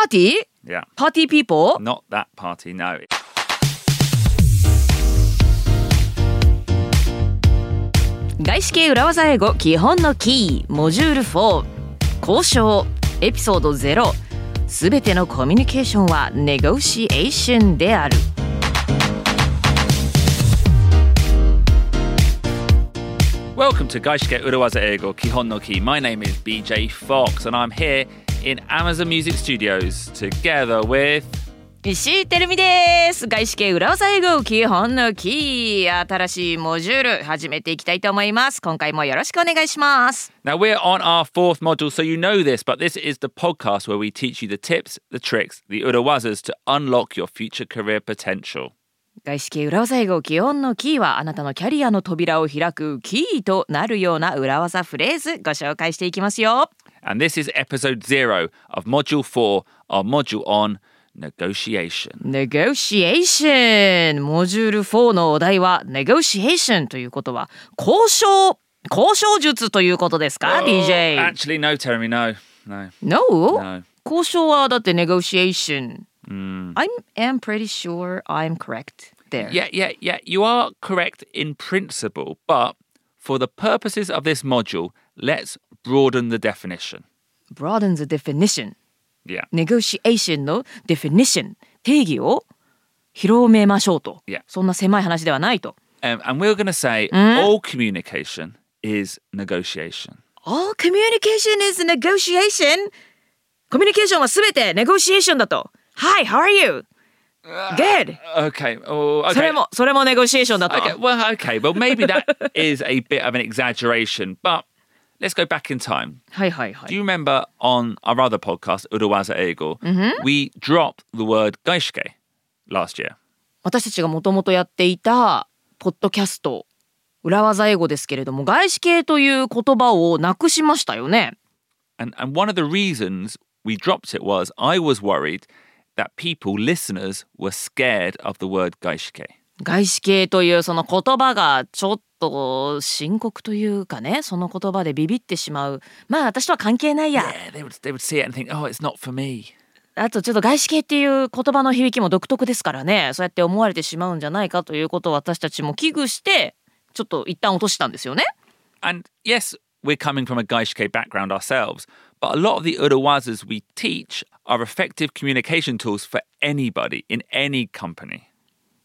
Party? Yeah. Party people? Not that party, no. 外資系裏技英語基本のキーモジュール4交渉エピソード0すべてのコミュニケーションはネゴシエーションである Welcome to Gaishike Urawaza Eigo Kihon no Ki. My name is BJ Fox and I'm here in Amazon Music Studios together with 石井てるみです外資系裏技英語基本のキー新しいモジュール始めていきたいと思います今回もよろしくお願いします Now we're on our fourth module, so you know this, but this is the podcast where we teach you the tips, the tricks, the Urawazas to unlock your future career potential. 外資系裏技英語基本のキーはあなたのキャリアの扉を開くキーとなるような裏技フレーズご紹介していきますよ And this is episode zero of module four, our module on negotiation. negotiation モジュール4のお題は negotiation ということは交渉交渉術ということですか DJ Actually, no, Terry, no, no, No? no. 交渉はだって negotiation Mm. I am pretty sure I'm correct there Yeah, yeah, yeah. You are correct in principle, but for the purposes of this module, let's broaden the definition. broaden the definition Yeah. negotiation の definition 定義を広めましょうと Yeah. そんな狭い話ではないと Um, and we're going to say all communication is negotiation. All communication is negotiation コミュニケーションはすべて negotiation だと Hi, how are you? Good Okay. Oh, okay. それもそれも negotiation だと Okay, well, okay. Well, maybe that is a bit of an exaggeration, but let's go back in time. はいはいは Do い you remember on our other podcast, Urawaza Ego, we dropped the word gaishke last year? 私たちがもともとやっていたポッドキャスト裏技英語ですけれども外資系という言葉をなくしましたよね And, and one of the reasons we dropped it was I was worried that people, listeners, were scared of the word gaishke. 外資系というその言葉がちょっと深刻というかねその言葉でビビってしまうまあ私とは関係ないや Yeah, they would, they would see it and think, oh, it's not for me. あとちょっと外資系っていう言葉の響きも独特ですからねそうやって思われてしまうんじゃないかということを私たちも危惧してちょっと一旦落としたんですよね And yes, we're coming from a gaishke background ourselves, but a lot of the urawazas we teach are effective communication tools for anybody in any company.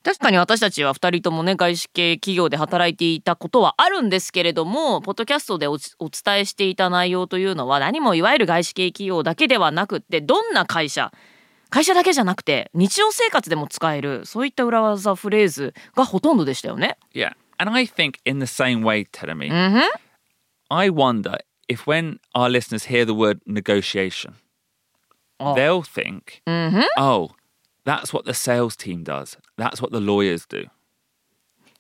確かに私たちは2人ともね外資系企業で働いていたことはあるんですけれどもポッドキャストでお伝えしていた内容というのは何もいわゆる外資系企業だけではなくってどんな会社会社だけじゃなくて日常生活でも使えるそういった裏技フレーズがほとんどでしたよね。Yeah. And I think in the same way, Teremi, Mm-hmm. I wonder if when our listeners hear the word negotiation, Oh. they'll think, oh, that's what the sales team does. That's what the lawyers do.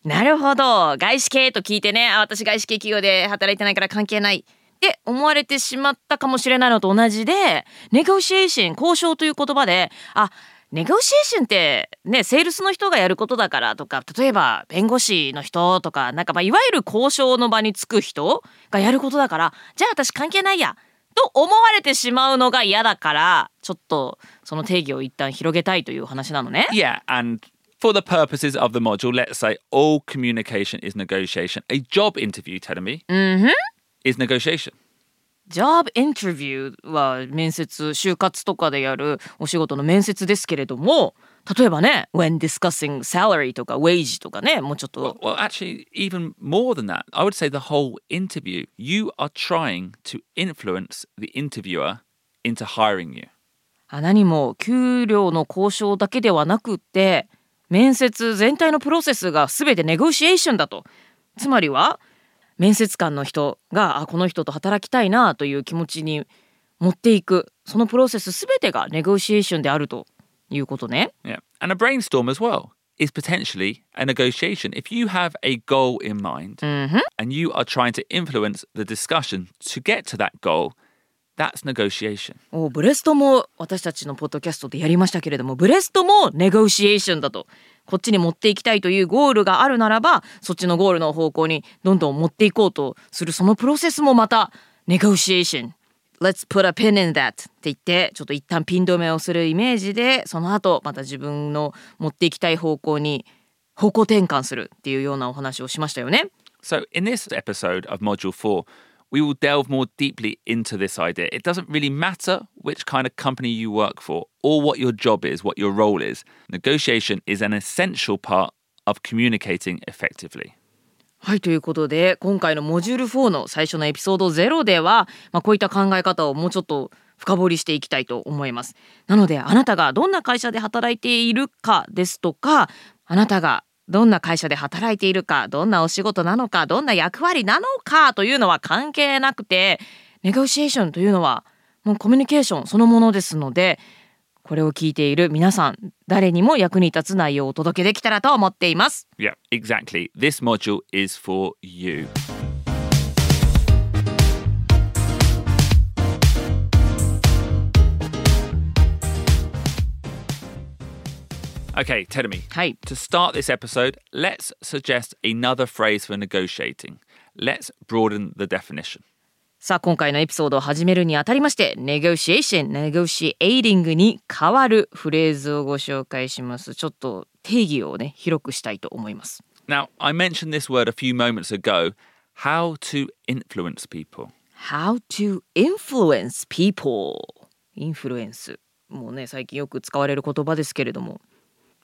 なるほど外資系と聞いてねあ私外資系企業で働いてないから関係ないって思われてしまったかもしれないのと同じでネゴシエーション交渉という言葉であネゴシエーションってねセールスの人がやることだからとか例えば弁護士の人とかなんかまあいわゆる交渉の場につく人がやることだからじゃあ私関係ないやと思われてしまうのが嫌だからちょっとその定義を一旦広げたいという話なのね。Yeah. And for the purposes of the module, let's say all communication is negotiation. A job interview, Teremi, is negotiation. Job interview は面接就活とかでやるお仕事の面接ですけれども例えばね when discussing salary とか wage とかねもうちょっと Well, actually, even more than that, I would say the whole interview, you are trying to influence the interviewer into hiring you. あ何も給料の交渉だけではなくって面接全体のプロセスが全てネゴシエーションだとつまりは面接官の人があこの人と働きたいなという気持ちに持っていくそのプロセス全てがネゴシエーションであるということね。Yeah. And a brainstorm as well is potentially a negotiation. If you have a goal in mind and you are trying to influence the discussion to get to that goal, that's negotiation. おブレストも私たちのポッドキャストでやりましたけれどもブレストもネゴシエーションだとこっちに持っていきたいというゴールがあるならばそっちのゴールの方向にどんどん持っていこうとするそのプロセスもまたネゴシエーション let's put a pin in that って言ってちょっと一旦ピン止めをするイメージでその後また自分の持っていきたい方向に方向転換するっていうようなお話をしましたよね。So, in this episode of Module 4, we will delve more deeply into this idea. It doesn't really matter which kind of company you work for or what your job is, what your role is. Negotiation is an essential part of communicating effectively. はいということで今回のモジュール4の最初のエピソード0では、まあ、こういった考え方をもうちょっと深掘りしていきたいと思います。なのであなたがどんな会社で働いているかですとかあなたがどんな会社で働いているかどんなお仕事なのかどんな役割なのかというのは関係なくてネゴシエーションというのはもうコミュニケーションそのものですのでこれを聞いている皆さん誰にも役に立つ内容をお届けできたらと思っています。Yeah, exactly. This module is for you. Okay, tell me. はい To start this episode, let's suggest another phrase for negotiating. Let's broaden the definition. さあ今回のエピソードを始めるにあたりまして negotiation、negotiating に変わるフレーズをご紹介しますちょっと定義をね広くしたいと思います Now, I mentioned this word a few moments ago how to influence people. How to influence people インフルエンスもうね最近よく使われる言葉ですけれども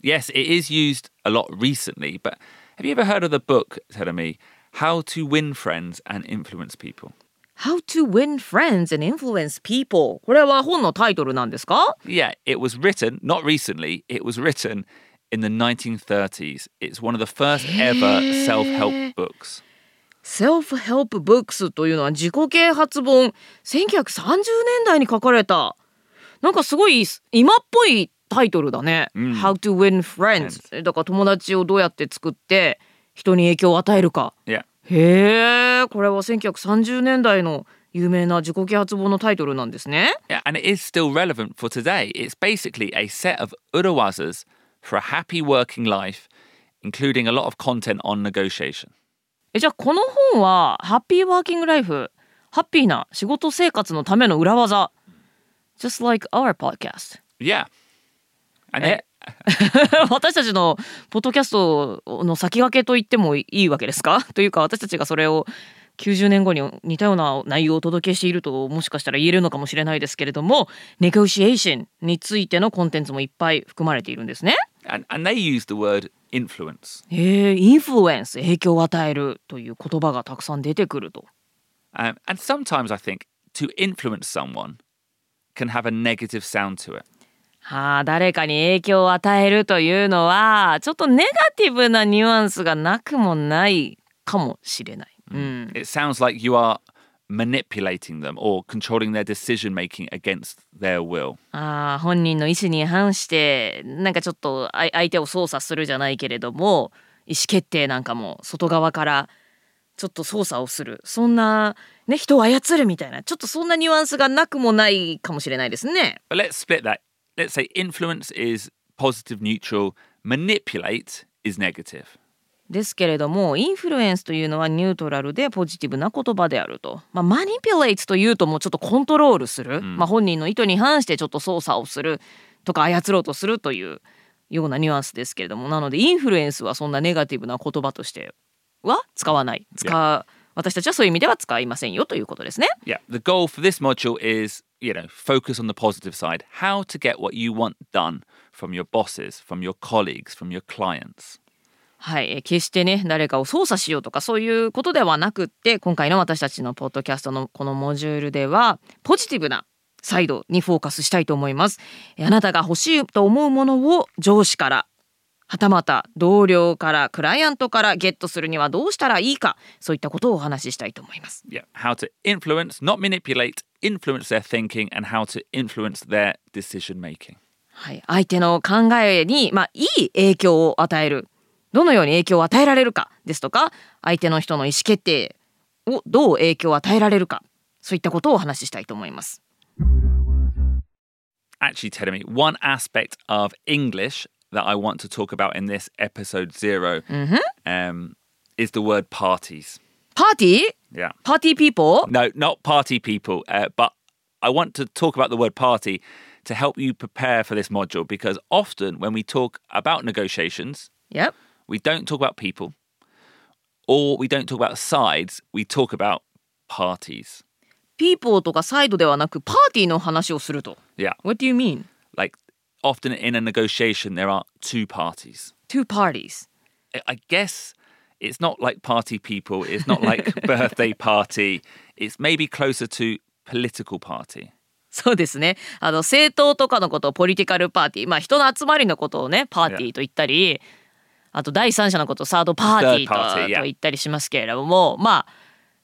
Yes, it is used a lot recently, but have you ever heard of the book, Teremi, How to Win Friends and Influence People? How to win friends and influence people これは本のタイトルなんですか Yeah, it was written, not recently, it was written in the 1930s. It's one of the first ever self help books. Self-help books というのは自己啓発本1930年代に書かれたなんかすごい今っぽい タイトルだね、How to win friends だから友達をどうやって作って人に影響を与えるか Yeah. へえこれは1930年代の有名な自己啓発本のタイトルなんですね Yeah, and it is still relevant for today. It's basically a set of urawazas for a happy working life, including a lot of content on negotiation. えじゃあこの本はハッピーワーキングライフハッピーな仕事生活のための裏技 Just like our podcast Yeah. Eh? it- 私たちのポッドキャストの先駆けと言ってもいいわけですか？というか私たちがそれを90年後に似たような内容をお届けしているともしかしたら言えるのかもしれないですけれどもネゴシエーションについてのコンテンツもいっぱい含まれているんですね。and, and they use the word influence. えー、インフルエンス影響を与えるという言葉がたくさん出てくると。Um, and sometimes I think to influence someone can have a negative sound to it. はあ誰かに影響を与えるというのはちょっとネガティブなニュアンスがなくもないかもしれない。うん、It sounds like you are manipulating them or controlling their decision making against their will. あー本人の意思に反してなんかちょっと相手を操作するじゃないけれども意思決定なんかも外側からちょっと操作をするそんな、ね、人を操るみたいなちょっとそんなニュアンスがなくもないかもしれないですね。But let's split that. Let's say influence is positive, neutral, manipulate is negative. ですけれどもインフルエンスというのはニュートラルでポジティブな言葉であると。まあ、マニピュレイツというともうちょっとコントロールする、まあ、本人の意図に反してちょっと操作をするとか操ろうとするというようなニュアンスですけれども。なのでインフルエンスはそんなネガティブな言葉としては使わない。使う。私たちはそういう意味では使いませんよということですね。Yeah, the goal for this module is, you know, focus on the positive side, how to get what you want done from your bosses, from your colleagues, from your clients. はい、決してね誰かを操作しようとかそういうことではなくって今回の私たちのポッドキャストのこのモジュールではポジティブなサイドにフォーカスしたいと思います。あなたが欲しいと思うものを上司からはたまた同僚からクライアントからゲットするにはどうしたらいいかそういったことをお話ししたいと思います。Yeah, how to influence, not manipulate, influence their thinking and how to influence their decision making. はい、相手の考えに、まあ、いい影響を与えるどのように影響を与えられるかですとか相手の人の意思決定をどう影響を与えられるかそういったことをお話ししたいと思います。Actually, me one aspect of English that I want to talk about in this episode 0 mm-hmm. um, is the word parties. Party? Yeah. Party people? No, not party people. Uh, but I want to talk about the word party to help you prepare for this module because often when we talk about negotiations, yep. we don't talk about people or we don't talk about sides, we talk about parties. People とかサイドではなくパーティーの話をすると。Yeah. What do you mean? Like often in a negotiation, there are two parties. Two parties. I- guess it's not like party people, it's not like birthday party, it's maybe closer to political party. そうですね。あの政党とかのことをポリティカルパーティー、まあ人の集まりのことをねパーティーと言ったり、あと第三者のことをサードパーティーと yeah. と言ったりしますけれども、まあ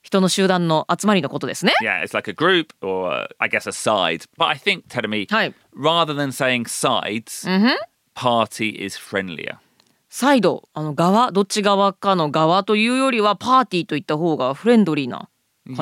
人の集団の集まりのことですね。Yeah, it's like a group or uh, I guess a side. But I think, Tedemi, はい。rather than saying sides, party is friendlier. サイドあの側どっち側かの側というよりはパーティーといった方がフレンドリーな。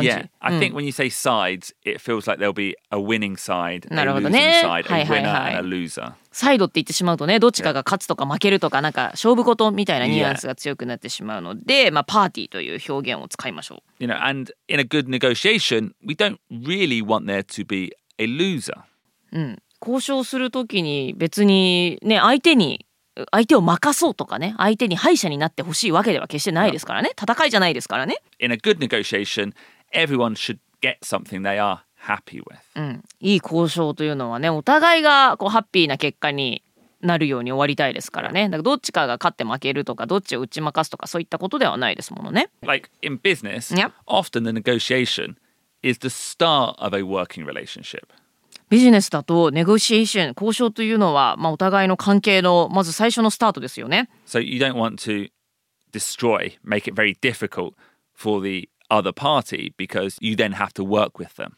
Yeah, I think when you say sides, it feels like there'll be a winning side, a なるほど losing ね。side, はい a はい winner はい and a loser. サイドって言ってしまうとねどっちかが勝つとか負けるとかなんか勝負事みたいなニュアンスが強くなってしまうので、まあパーティーという表現を使いましょう。You know, and in a good negotiation, we don't really want there to be a loser. うん、交渉する時に別にね相手に相手を任そうとかね相手に敗者になってほしいわけでは決してないですからね戦いじゃないですからね、In a good negotiation, everyone should get something they are happy with. うん、いい交渉というのはねお互いがこうハッピーな結果になるように終わりたいですからねだからどっちかが勝って負けるとかどっちを打ち負かすとかそういったことではないですものね Like in business, Yep. often the negotiation is the start of a working relationship. ビジネスだとネゴシエーション交渉というのは、まあ、お互いの関係のまず最初のスタートですよね So you don't want to destroy, make it very difficult for the other party because you then have to work with them.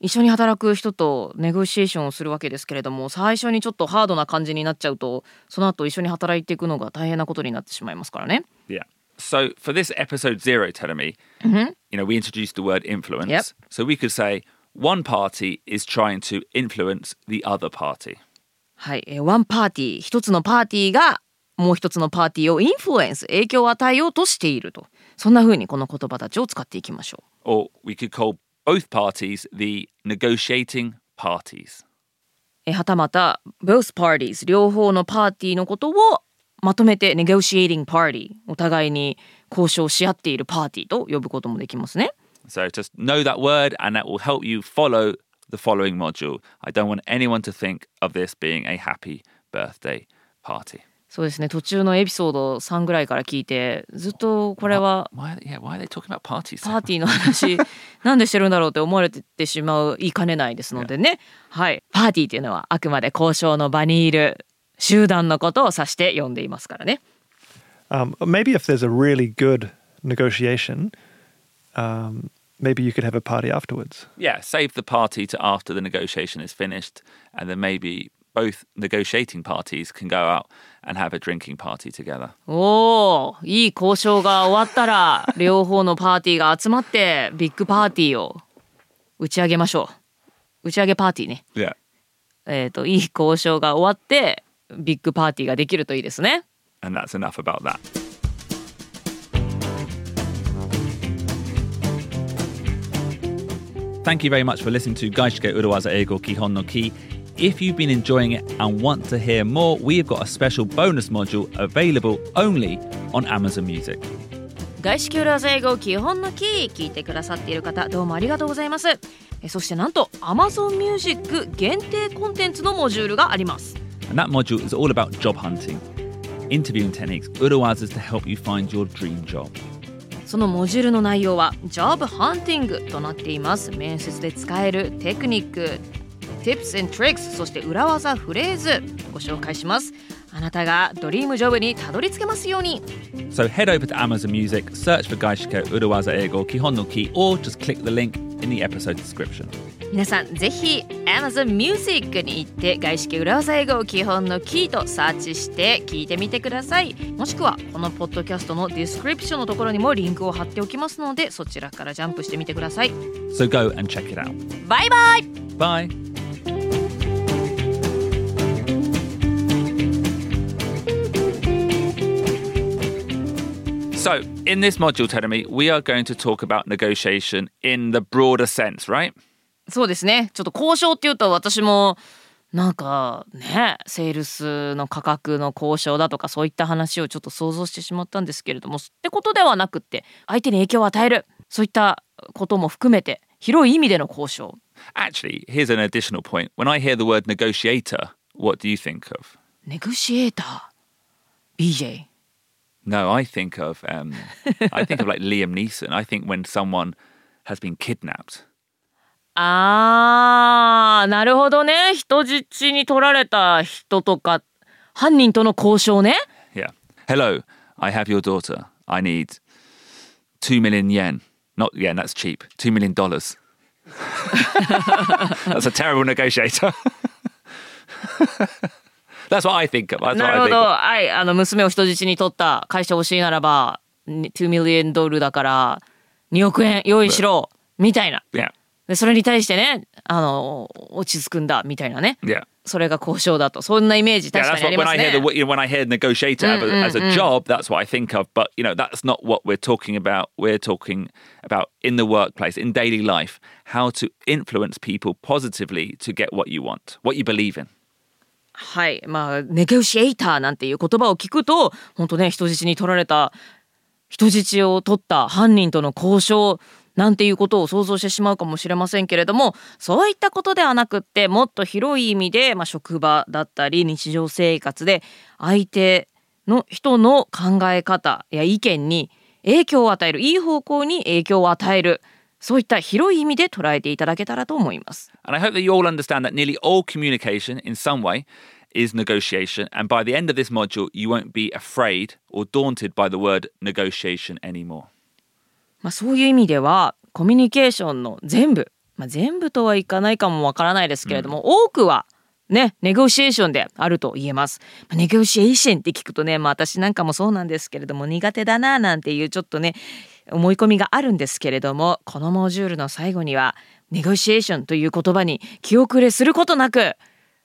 一緒に働く人とネゴシエーションをするわけですけれども最初にちょっとハードな感じになっちゃうとその後一緒に働いていくのが大変なことになってしまいますからね。Yeah. So for this episode zero, Telemi, you know, we introduced the word influence. Yep. So we could say one party is trying to influence the other party. はい、えーワンパーティー一つのパーティーがもう一つのパーティーをインフルエンス影響を与えようとしているとそんな風にこの言葉たちを使っていきましょう。Or we could call both parties the negotiating parties. えーはたまた both parties 両方のパーティーのことをまとめて negotiating party お互いに交渉し合っているパーティーと呼ぶこともできますね。So just know that word and that will help you follow the following module. I don't want anyone to think of this being a happy birthday party. そうですね途中のエピソード3ぐらいから聞いてずっとこれは Why, yeah, why are they talking about parties? パーティーの話なんでしてるんだろうって思われてしまう言いかねないですのでねはいパーティーっていうのはあくまで交渉の場にいる集団のことを指して呼んでいますからね Um, maybe if there's a really good negotiation, um, maybe you could have a party afterwards. Yeah, save the party to after the negotiation is finished, and then maybe both negotiating parties can go out and have a drinking party together. おーいい交渉が終わったら両方のパーティーが集まってビッグパーティーを打ち上げましょう打ち上げパーティーね Yeah. えっ、といい交渉が終わってビッグパーティーができるといいですね And that's enough about that. Thank you very much for listening to Gaishike Urawaza Eigo Kihon no Ki. If you've been enjoying it and want to hear more, we have got a special bonus module available only on Amazon Music. 外資級ラー英語基本のキー聞いてくださっている方どうもありがとうございますえそしてなんと Amazon Music 限定コンテンツのモジュールがあります And that module is all about job hunting, interviewing techniques, Urawazas to help you find your dream job. そのモジュールの内容は Job Hunting となっています面接で使えるテクニック Tips and Tricks そして裏技フレーズご紹介します。あなたがドリームジョブにたどり着けますように。皆さんぜひ Amazon Music に行って外資系裏技英語基本のキとサーチして聞いてみてください。もしくはこのポッドキャストのディスクリプションのところにもリンクを貼っておきますのでそちらからジャンプしてみてください。バイバイ So, in this module, Tedemi, we are going to talk about negotiation in the broader sense, right? そうですねちょっと交渉っていうと私もなんかねセールスの価格の交渉だとかそういった話をちょっと想像してしまったんですけれどもってことではなくって相手に影響を与えるそういったことも含めて広い意味での交渉 Actually, here's an additional point. When I hear the word negotiator, what do you think of? ネゴシエーター BJ No, I think of um, I think of like Liam Neeson. I think when someone has been kidnapped. あーなるほどね人質に取られた人とか犯人との交渉ね Yeah. Hello, I have your daughter. I need two million yen. Not yen, that's cheap. Two million dollars. that's a terrible negotiator. that's what I think of. That's な what る I ほ think ど of. はいあの娘を人質に取った返してほしいならば2ミリオンドルだから2億円用意しろみたいな Yeah. でそれに対してねあの落ち着くんだみたいなね Yeah. それが交渉だとそんなイメージ Yeah, 確か that's にあ what り when ます I hear ね the you know, when I hear negotiator as, a, as a job, that's what I think of. But you know, that's not what we're talking about. We're talking about in the workplace, in daily life, how to influence people positively to get what you want, what you believe in. はい。まあネゴシエイターなんていう言葉を聞くと本当ね人質に取られた人質を取った犯人との交渉なんていうことを想像してしまうかもしれませんけれどもそういったことではなくってもっと広い意味で、まあ、職場だったり日常生活で相手の人の考え方や意見に影響を与えるいい方向に影響を与えるそういった広い意味で捉えていただけたらと思います。And I hope that you all understand that nearly all communication in some way is negotiation. And by the end of this module, you won't be afraid or daunted by the word negotiation anymore. まあ、そういう意味ではコミュニケーションの全部、まあ、全部とはいかないかもわからないですけれども、多くはねネゴシエーションであると言えます。まあネゴシエーションって聞くとね、まあ、私なんかもそうなんですけれども苦手だななんていうちょっとね思い込みがあるんですけれどもこのモジュールの最後にはネゴシエーションという言葉に気遅れすることなく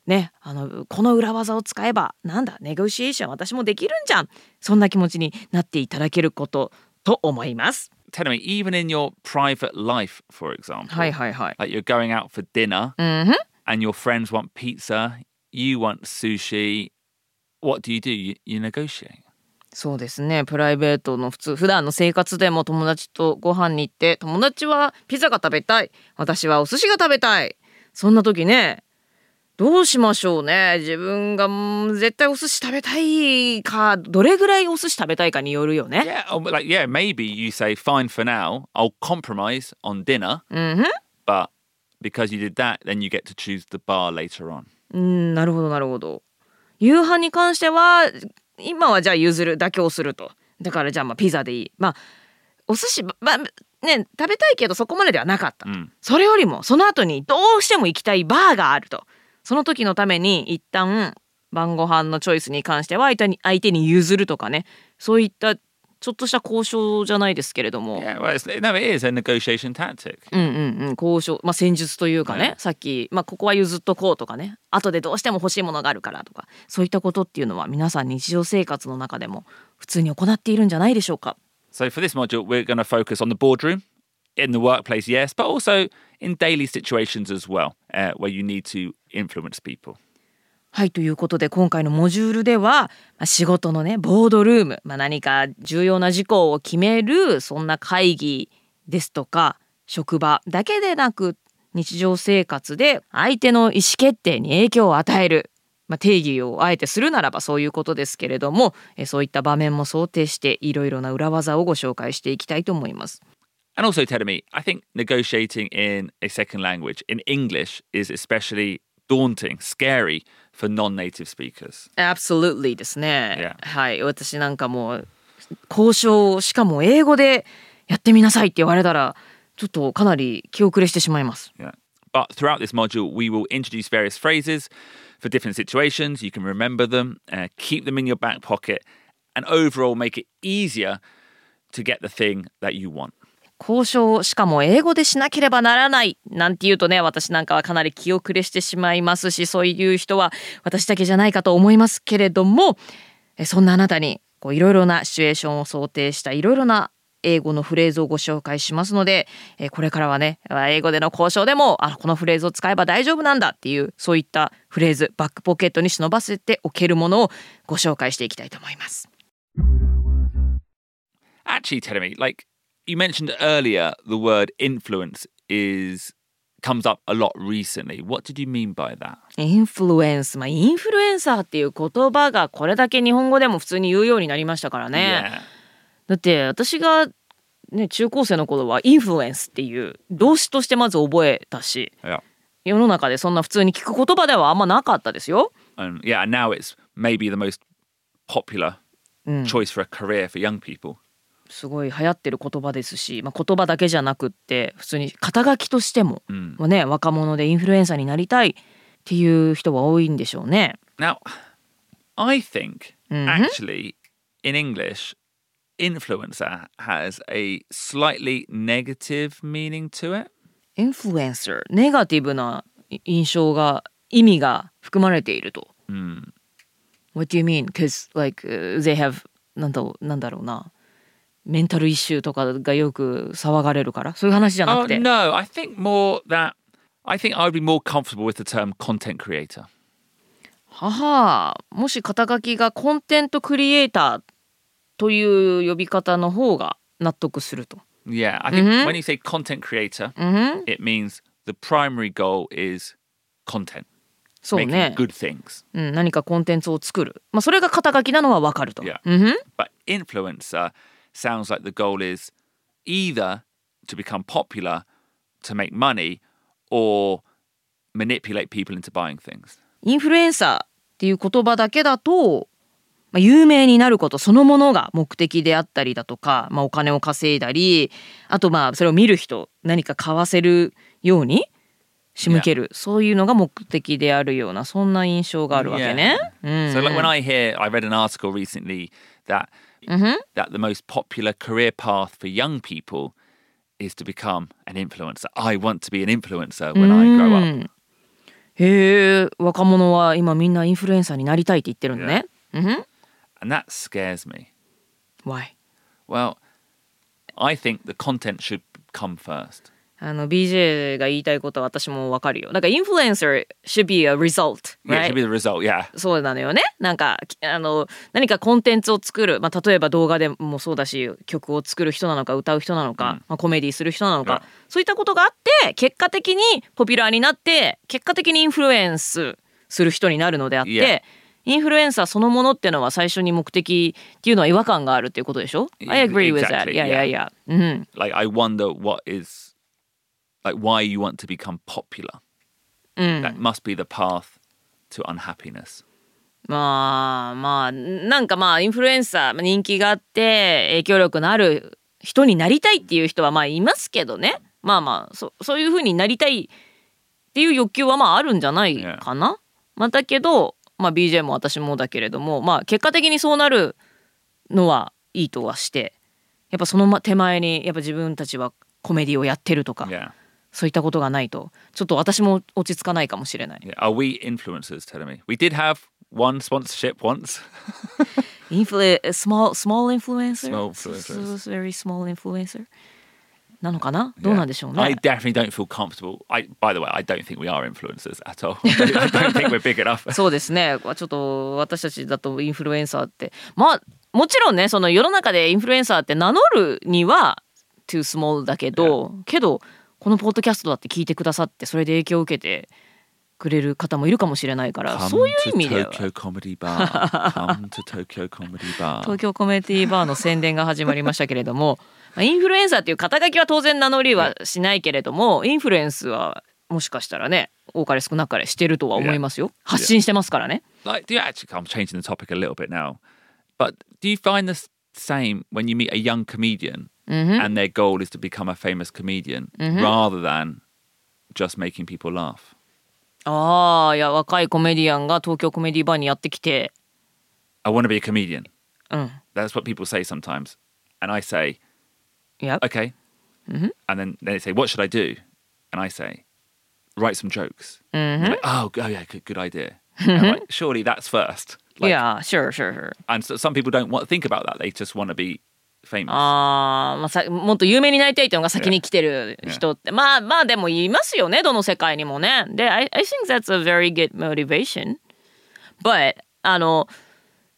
ね、あのこの裏技を使えばなんだネゴシエーション私もできるんじゃんそんな気持ちになっていただけることと思います。Tell me, even in your private life, for example, はいはいはい。like you're going out for dinner Mhm. and your friends want pizza, you want sushi. What do you do? You, you negotiate. そうですねプライベートの普通普段の生活でも友達とご飯に行って友達はピザが食べたい私はお寿司が食べたいそんな時ねどうしましょうね自分がうん絶対お寿司食べたいかどれぐらいお寿司食べたいかによるよね。Yeah, oh, like yeah, maybe you say fine for now. I'll compromise on dinner, うん、but because you did that, then you get to choose the bar later on. うんなるほどなるほど。夕飯に関しては今はじゃあ譲る妥協すると。だからじゃあまあピザでいい。まあお寿司まあね食べたいけどそこまでではなかった、Mm. それよりもその後にどうしても行きたいバーがあると。その時のために一旦晩ご飯のチョイスに関しては相手に相手に譲るとかね。そういったちょっとした交渉じゃないですけれども、Yeah, well, it is a negotiation tactic. うんうんうん交渉まあ戦術というかね、はいさっき、まあ、ここは譲っとこうとかね後でどうしても欲しいものがあるからとかそういったことっていうのは皆さん日常生活の中でも普通に行っているんじゃないでしょうか。So for this module, we're going to focus on the boardroom, in the workplace, yes, but also in daily situations as well, uh, where you need to influence people. はいということで今回のモジュールではまあ仕事のねボードルーム、まあ、何か重要な事項を決めるそんな会議ですとか職場だけでなく日常生活で相手の意思決定に影響を与える、まあ、定義をあえてするならばそういうことですけれどもえそういった場面も想定していろいろな裏技をご紹介していきたいと思います。And also, tell me, I think negotiating in a second language, in English, is especially daunting, scary for non native speakers. Absolutely ですね。 Yeah. はい、私なんかもう交渉をしかも英語でやってみなさいって言われたらちょっとかなり気遅れしてしまいます。 Yeah. But throughout this module, we will introduce various phrases for different situations. You can remember them, uh, keep them in your back pocket, and overall make it easier to get the thing that you want. 交渉をしかも英語でしなければならないなんて言うとね私なんかはかなり気遅れしてしまいますしそういう人は私だけじゃないかと思いますけれどもそんなあなたにいろいろなシチュエーションを想定したいろいろな英語のフレーズをご紹介しますので、これからはね英語での交渉でもあこのフレーズを使えば大丈夫なんだっていうそういったフレーズバックポケットに忍ばせておけるものをご紹介していきたいと思います。Actually, tell me, like you mentioned earlier, the word influence is comes up a lot recently. What did you mean by that? インフルエンス、まあ、インフルエンサーっていう言葉がこれだけ日本語でも普通に言うようになりましたからね。だって私が、ね、中高生の頃はインフルエンスっていう動詞としてまず覚えたし Yeah. yeah. 世の中でそんな普通に聞く言葉ではあんまなかったですよ。And yeah, now it's maybe the most popular choice for a career for young people. すごい流行ってる言葉ですし、まあ、言葉だけじゃなくって普通に肩書きとしても、まあね、若者でインフルエンサーになりたいっていう人は多いんでしょうね。Now, I think actually in English, influencer has a slightly negative meaning to it. インフルエンサーネガティブな印象が意味が含まれていると。What do you mean? Because like、uh, they have なんだろうなんだろうなメンタルイシューとかがよく騒がれるからそういう話じゃな Oh くて。no, I think more that I think I would be more comfortable with the term content creator. ははもし肩書きがコンテントクリエイターという呼び方の方が納得すると。Yeah, I think when you say content creator, it means the primary goal is content, そうね、good things. うん、何かコンテンツを作る、まあ、それが肩書きなのはわかると。Yeah. うんふん But influencer sounds like the goal is either to become popular to make money or manipulate people into buying things. インフルエンサーっていう言葉だけだと、まあ、有名になることそのものが目的であったりだとか、まあ、お金を稼いだりあとまあそれを見る人何か買わせるように仕向ける、そういうのが目的であるようなそんな印象があるわけね。うん So like when I hear, I read an article recently that that the most popular career path for young people is to become an influencer. I want to be an influencer when I grow up. へえ若者は今みんなインフルエンサーになりたいって言ってるのね。うんふん And that scares me. Why? Well, I think the content should come first. あの BJ が言いたいことは私もわかるよ。なんかインフルエンサー should be a result, Yeah, right? should be the result. Yeah. そうなのよね。なんかきあの何かコンテンツを作る、まあ、例えば動画でもそうだし曲を作る人なのか歌う人なのか、まあ、コメディする人なのか、うんそういったことがあって結果的にポピュラーになって結果的にインフルエンスする人になるのであって。Yeah. インフルエンサーそのものっていうのは最初に目的っていうのは違和感があるっていうことでしょ ?I agree with that. Exactly, いやいやいや。うん。Like I wonder what is like why you want to become popular. That must be the path to unhappiness. まあまあなんかまあインフルエンサーまあ人気があって影響力のある人になりたいっていう人はまあいますけどねまあまあそそういう風になりたいっていう欲求はまああるんじゃないかな。まあ、だけど、まあ、BJ も私もだけれどもまあ結果的にそうなるのはいいとはしてやっぱそのま手前にやっぱ自分たちはコメディをやってるとか、Yeah. そういったことがないとちょっと私も落ち着かないかもしれない。yeah. Are we influencers telling me? We did have one sponsorship once. インフル small small influencer Small s- very small influencer なのかなどうなんでしょう I ね definitely don't feel comfortable. I, by the way, I don't think we are influencers at all. I don't, I think we're big enough. そうですねちょっと私たちだとインフルエンサーってまあもちろんねその世の中でインフルエンサーって名乗るには too small だけどけどこのポッドキャストだって聞いてくださってそれで影響を受けてくれる方もいるかもしれないからそういう意味では Tokyo Comedy Bar. Come to Tokyo Comedy Bar. 東京コメディバーの宣伝が始まりましたけれども まあインフルエンサーっていう肩書きは当然名乗りはしないけれどもインフルエンスはもしかしたらね多かれ少なかれしてるとは思いますよ発信してますからね like do you actually i'm changing the topic a little bit now but do you find the s- same when you meet a young comedian and their goal is to become a famous comedian rather than just making people laugh ああいや若いコメディアンが東京コメディバーにやってきて i want to be a comedian うん that's what people say sometimes and i say いや okay and then they say what should i do and i say write some jokes And they're like, oh, oh yeah good, good idea And I'm like, surely that's first い Like, や sure sure sure and so some people don't want think about that they just want to be famous. あー、まあ、さもっと有名になりたいっていうのが先に来てる人って、まあまあでも言いますよねどの世界にもねで I, I think that's a very good motivation but あの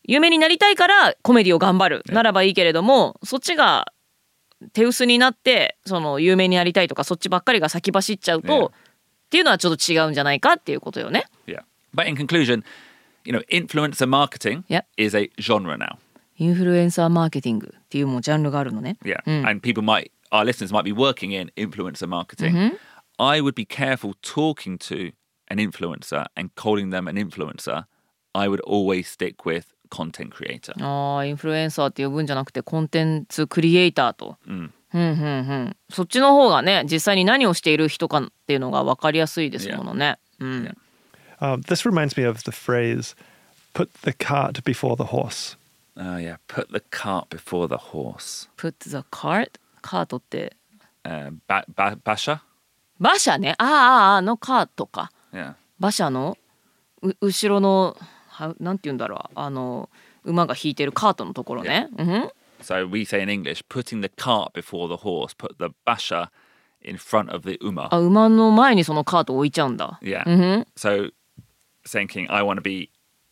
有名になりたいからコメディを頑張るならばいいけれどもそっちが手薄になってその有名になりたいとかそっちばっかりが先走っちゃうと、Yeah. っていうのはちょっと違うんじゃないかっていうことよね。Yeah. But in conclusion, you know, influencer marketing Yep. is a genre now. インフルエンサーマーケティングっていうもうジャンルがあるのね。 Yeah. And people might, our listeners might be working in influencer marketing. I would be careful talking to an influencer and calling them an influencer. I would always stick with content creator. ああインフルエンサーって呼ぶんじゃなくてコンテンツクリエイターと。うんうんうん、そっちの方がね実際に何をしている人かっていうのが分かりやすいですものね。うん、 Um, this reminds me of the phrase "put the cart before the horse." Oh, yeah. Put the cart before the horse. Put the cart カートって Uh, ba- ba- basha? 馬車ねあああああのカートか Yeah. 馬車のう後ろのはなんて言うんだろうあの馬が引いてるカートのところね。うんふん So we say in English, putting the cart before the horse, put the basha in front of the uma. あ馬の前にそのカートを置いちゃうんだ。 Yeah. うんふん So thinking, I want to be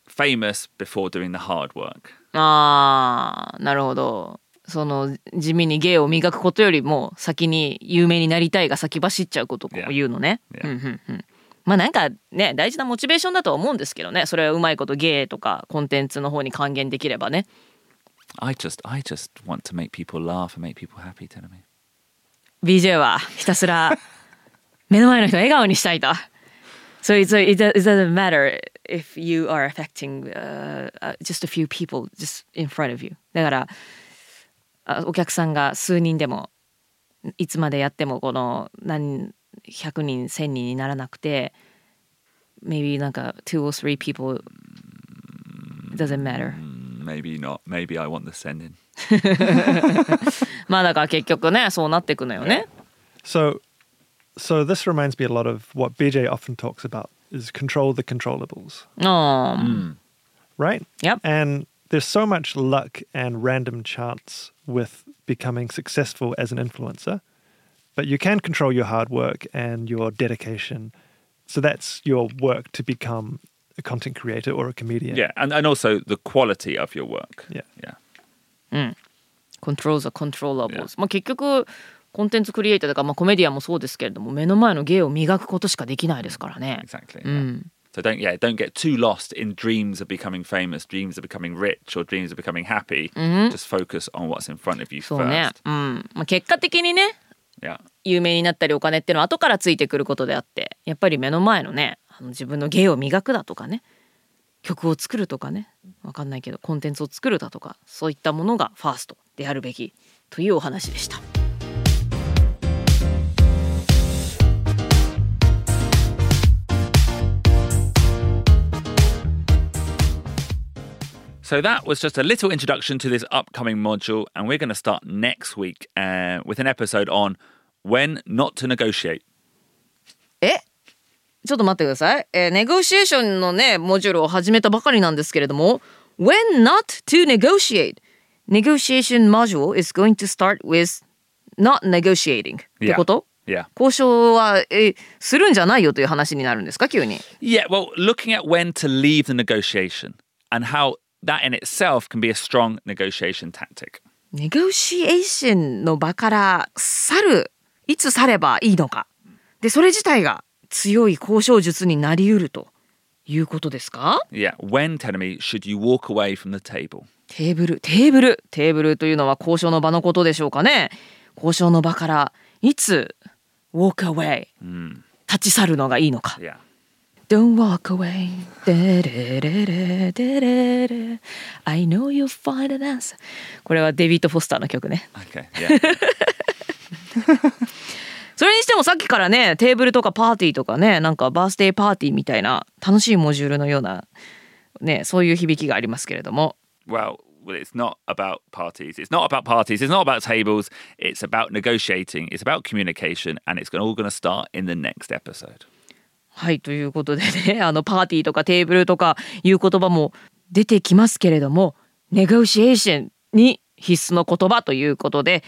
famous before doing the hard work. あーなるほどその地味に芸を磨くことよりも先に有名になりたいが先走っちゃうことを.言うのね。Yeah. うんうんうんまあなんかね大事なモチベーションだとは思うんですけどねそれはうまいこと芸とかコンテンツの方に還元できればね I just, I just want to make people laugh and make people happy. Tell me. BJ はひたすら目の前の人を笑顔にしたいと。So it's, it, it doesn't matter if you are affecting、uh, uh, just a few people just in front of you. だからあお客さんが数人でもいつまでやってもこの何100人1000人にならなくて maybe なんか2 or 3 people doesn't matter. Mm, Maybe not. Maybe I want the sending. まあだから結局ねそうなっていくのよね。So, so this reminds me a lot of what BJ often talks about: is control the controllables, あー right? Yep. And there's so much luck and random chance with becoming successful as an influencer, but you can control your hard work and your dedication. So that's your work to become a content creator or a comedian. Yeah. And, and also the quality of your work. Yeah. Yeah. control the controllables、 Yeah. まあ結局 コンテンツクリエイターとか、まあ、コメディアンもそうですけれども目の前の芸を磨くことしかできないですからね。Exactly. う.ん、So don't yeah, don't get too lost in dreams of becoming famous, dreams of becoming rich, or dreams of becoming happy. Just focus on what's in front of you そうね first.、うんまあ、結果的にね Yeah. 有名になったりお金っていうのは後からついてくることであってやっぱり目の前のねあの自分の芸を磨くだとかね曲を作るとかねわかんないけどコンテンツを作るだとかそういったものがファーストであるべきというお話でした。So that was just a little introduction to this upcoming module, and we're going to start next week uh, with an episode on when not to negotiate. えちょっと待ってください。えーネゴシエーションのね、モジュールを始めたばかりなんですけれども、When not to negotiate. Negotiation module is going to start with not negotiating. ってこと Yeah. 交渉は、えーするんじゃないよという話になるんですか急に。 Yeah, well, looking at when to leave the negotiation and how that in itself can be a strong negotiation tactic. ネゴシエーションの場から去る。いつ去ればいいのか。で、それ自体が強い交渉術になり得るということですか Yeah, when, tell me, should you walk away from the table? テーブルテーブルテーブルというのは交渉の場のことでしょうかね交渉の場からいつ walk away、立ち去るのがいいのか Yeah. Don't walk away I know you'll find an answer これはデビッド・フォスターの曲ね Okay, yeah. それにしてもさっきからねテーブルとかパーティーとかねなんかバースデーパーティーみたいな楽しいモジュールのようなねそういう響きがありますけれども well, well, it's not about parties. It's not about parties. It's not about tables. It's about negotiating. It's about communication, and it's all going to start in the next episode. はいということでね あのパーティーとかテーブルとかいう言葉も出てきますけれどもネゴシエーションに必須の言葉ということで、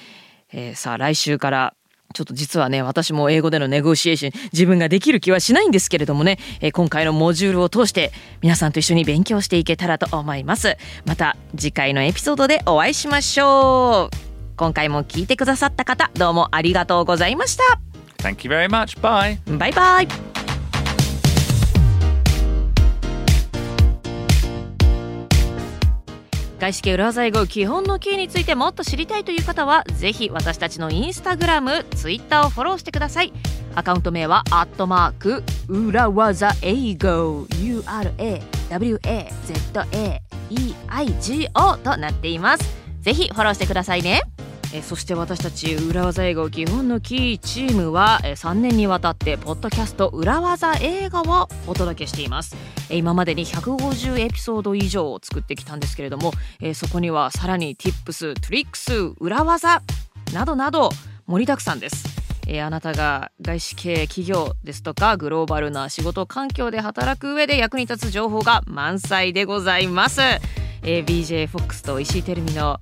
えー、さあ来週からちょっと実はね私も英語でのネゴシエーション自分ができる気はしないんですけれどもね、えー、今回のモジュールを通して皆さんと一緒に勉強していけたらと思いますまた次回のエピソードでお会いしましょう今回も聞いてくださった方どうもありがとうございました Thank you very much. Bye. バイ外資系裏技英語基本のキーについてもっと知りたいという方はぜひ私たちのインスタグラム、ツイッターをフォローしてください。アカウント名はアットマーク裏技英語。URAWAZAEIGO となっています。ぜひフォローしてくださいね。えそして私たち裏技英語基本のキーチームは、え3年にわたってポッドキャスト裏技映画をお届けしています、え今までに150エピソード以上を作ってきたんですけれども、えそこにはさらに Tips、トリックス、裏技などなど盛りだくさんです。えー、あなたが外資系企業ですとかグローバルな仕事環境で働く上で役に立つ情報が満載でございます、えー、BJFOX と石井てるみの、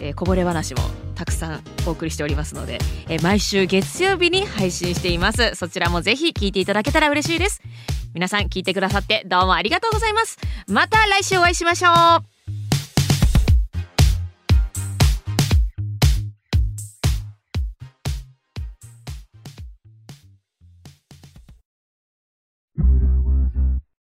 えー、こぼれ話もたくさんお送りしておりますので、え毎週月曜日に配信しています。そちらもぜひ聞いていただけたら嬉しいです。皆さん聞いてくださってどうもありがとうございます。また来週お会いしましょう。